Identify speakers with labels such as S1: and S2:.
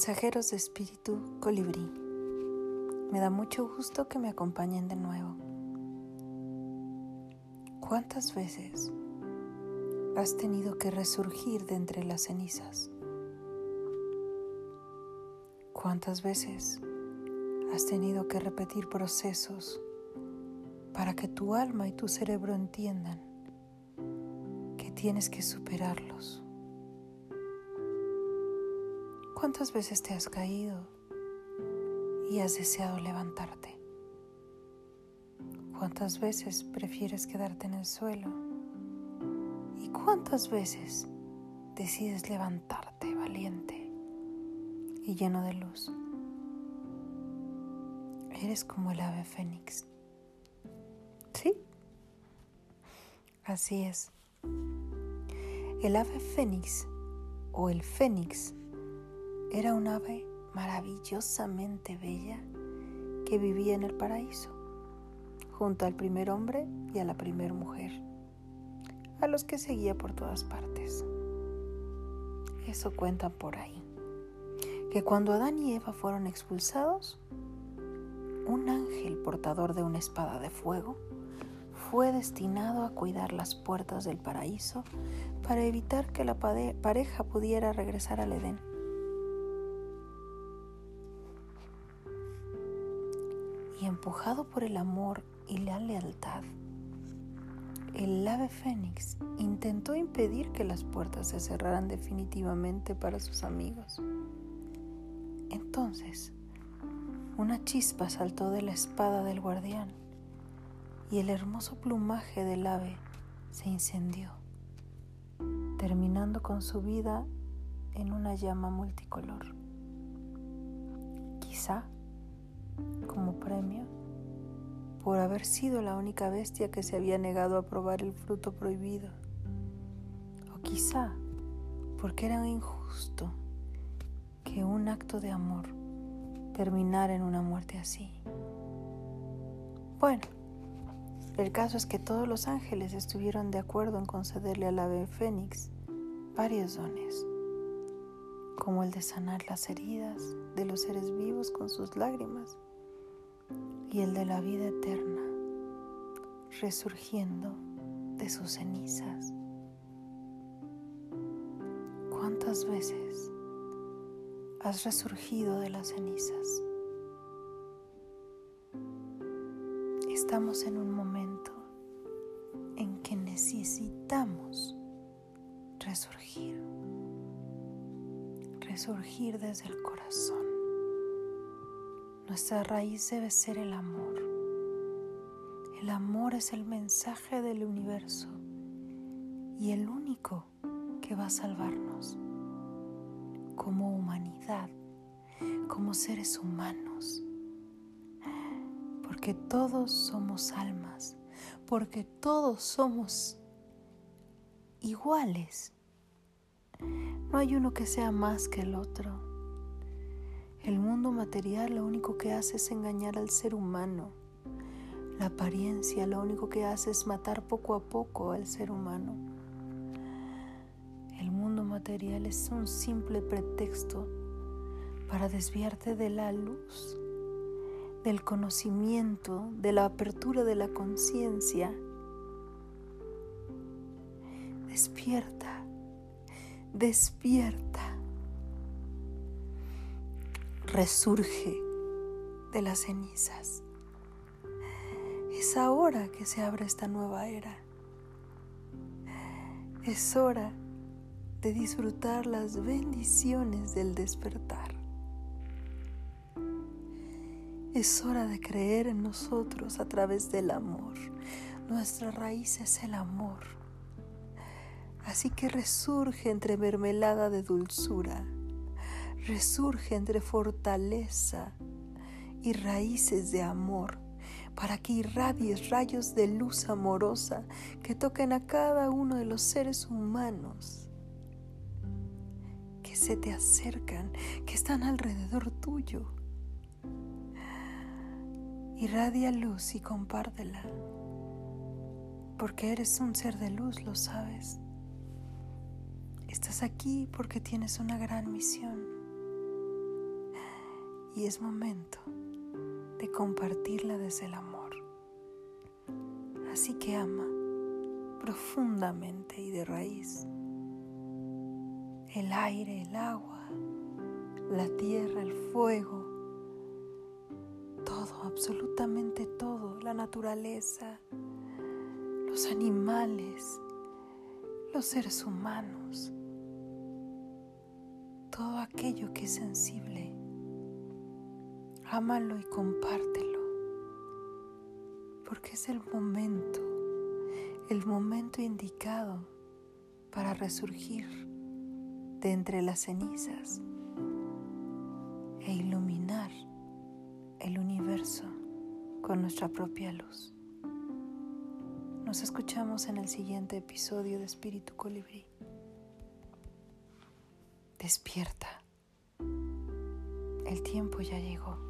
S1: Mensajeros de Espíritu Colibrí. Me da mucho gusto que me acompañen de nuevo. ¿Cuántas veces has tenido que resurgir de entre las cenizas? ¿Cuántas veces has tenido que repetir procesos para que tu alma y tu cerebro entiendan que tienes que superarlos? ¿Cuántas veces te has caído y has deseado levantarte? ¿Cuántas veces prefieres quedarte en el suelo? ¿Y cuántas veces decides levantarte valiente y lleno de luz? Eres como el ave fénix. ¿Sí? Así es. El ave fénix o el fénix era un ave maravillosamente bella que vivía en el paraíso, junto al primer hombre y a la primer mujer, a los que seguía por todas partes. Eso cuentan por ahí, que cuando Adán y Eva fueron expulsados, un ángel portador de una espada de fuego fue destinado a cuidar las puertas del paraíso para evitar que la pareja pudiera regresar al Edén. Y empujado por el amor y la lealtad, el ave fénix intentó impedir que las puertas se cerraran definitivamente para sus amigos. Entonces, una chispa saltó de la espada del guardián y el hermoso plumaje del ave se incendió, terminando con su vida en una llama multicolor. Quizá como premio por haber sido la única bestia que se había negado a probar el fruto prohibido. O quizá porque era injusto que un acto de amor terminara en una muerte así. Bueno, el caso es que todos los ángeles estuvieron de acuerdo en concederle al ave fénix varios dones, como el de sanar las heridas de los seres vivos con sus lágrimas y el de la vida eterna, resurgiendo de sus cenizas. ¿Cuántas veces has resurgido de las cenizas? Estamos en un momento en que necesitamos resurgir, resurgir desde el corazón. Nuestra raíz debe ser el amor. El amor es el mensaje del universo y el único que va a salvarnos como humanidad, como seres humanos. Porque todos somos almas, porque todos somos iguales. No hay uno que sea más que el otro. El mundo material lo único que hace es engañar al ser humano. La apariencia lo único que hace es matar poco a poco al ser humano. El mundo material es un simple pretexto para desviarte de la luz, del conocimiento, de la apertura de la conciencia. Despierta, despierta resurge de las cenizas. Es ahora que se abre esta nueva era. Es hora de disfrutar las bendiciones del despertar. Es hora de creer en nosotros a través del amor. Nuestra raíz es el amor. Así que resurge entre mermelada de dulzura resurge entre fortaleza y raíces de amor, para que irradies rayos de luz amorosa que toquen a cada uno de los seres humanos que se te acercan, que están alrededor tuyo. Irradia luz y compártela, porque eres un ser de luz, lo sabes. Estás aquí porque tienes una gran misión y es momento de compartirla desde el amor. Así que ama profundamente y de raíz el aire, el agua, la tierra, el fuego, todo, absolutamente todo, la naturaleza, los animales, los seres humanos, todo aquello que es sensible. Ámalo y compártelo, porque es el momento, el momento indicado para resurgir de entre las cenizas e iluminar el universo con nuestra propia luz. Nos escuchamos en el siguiente episodio de Espíritu Colibrí. Despierta. El tiempo ya llegó.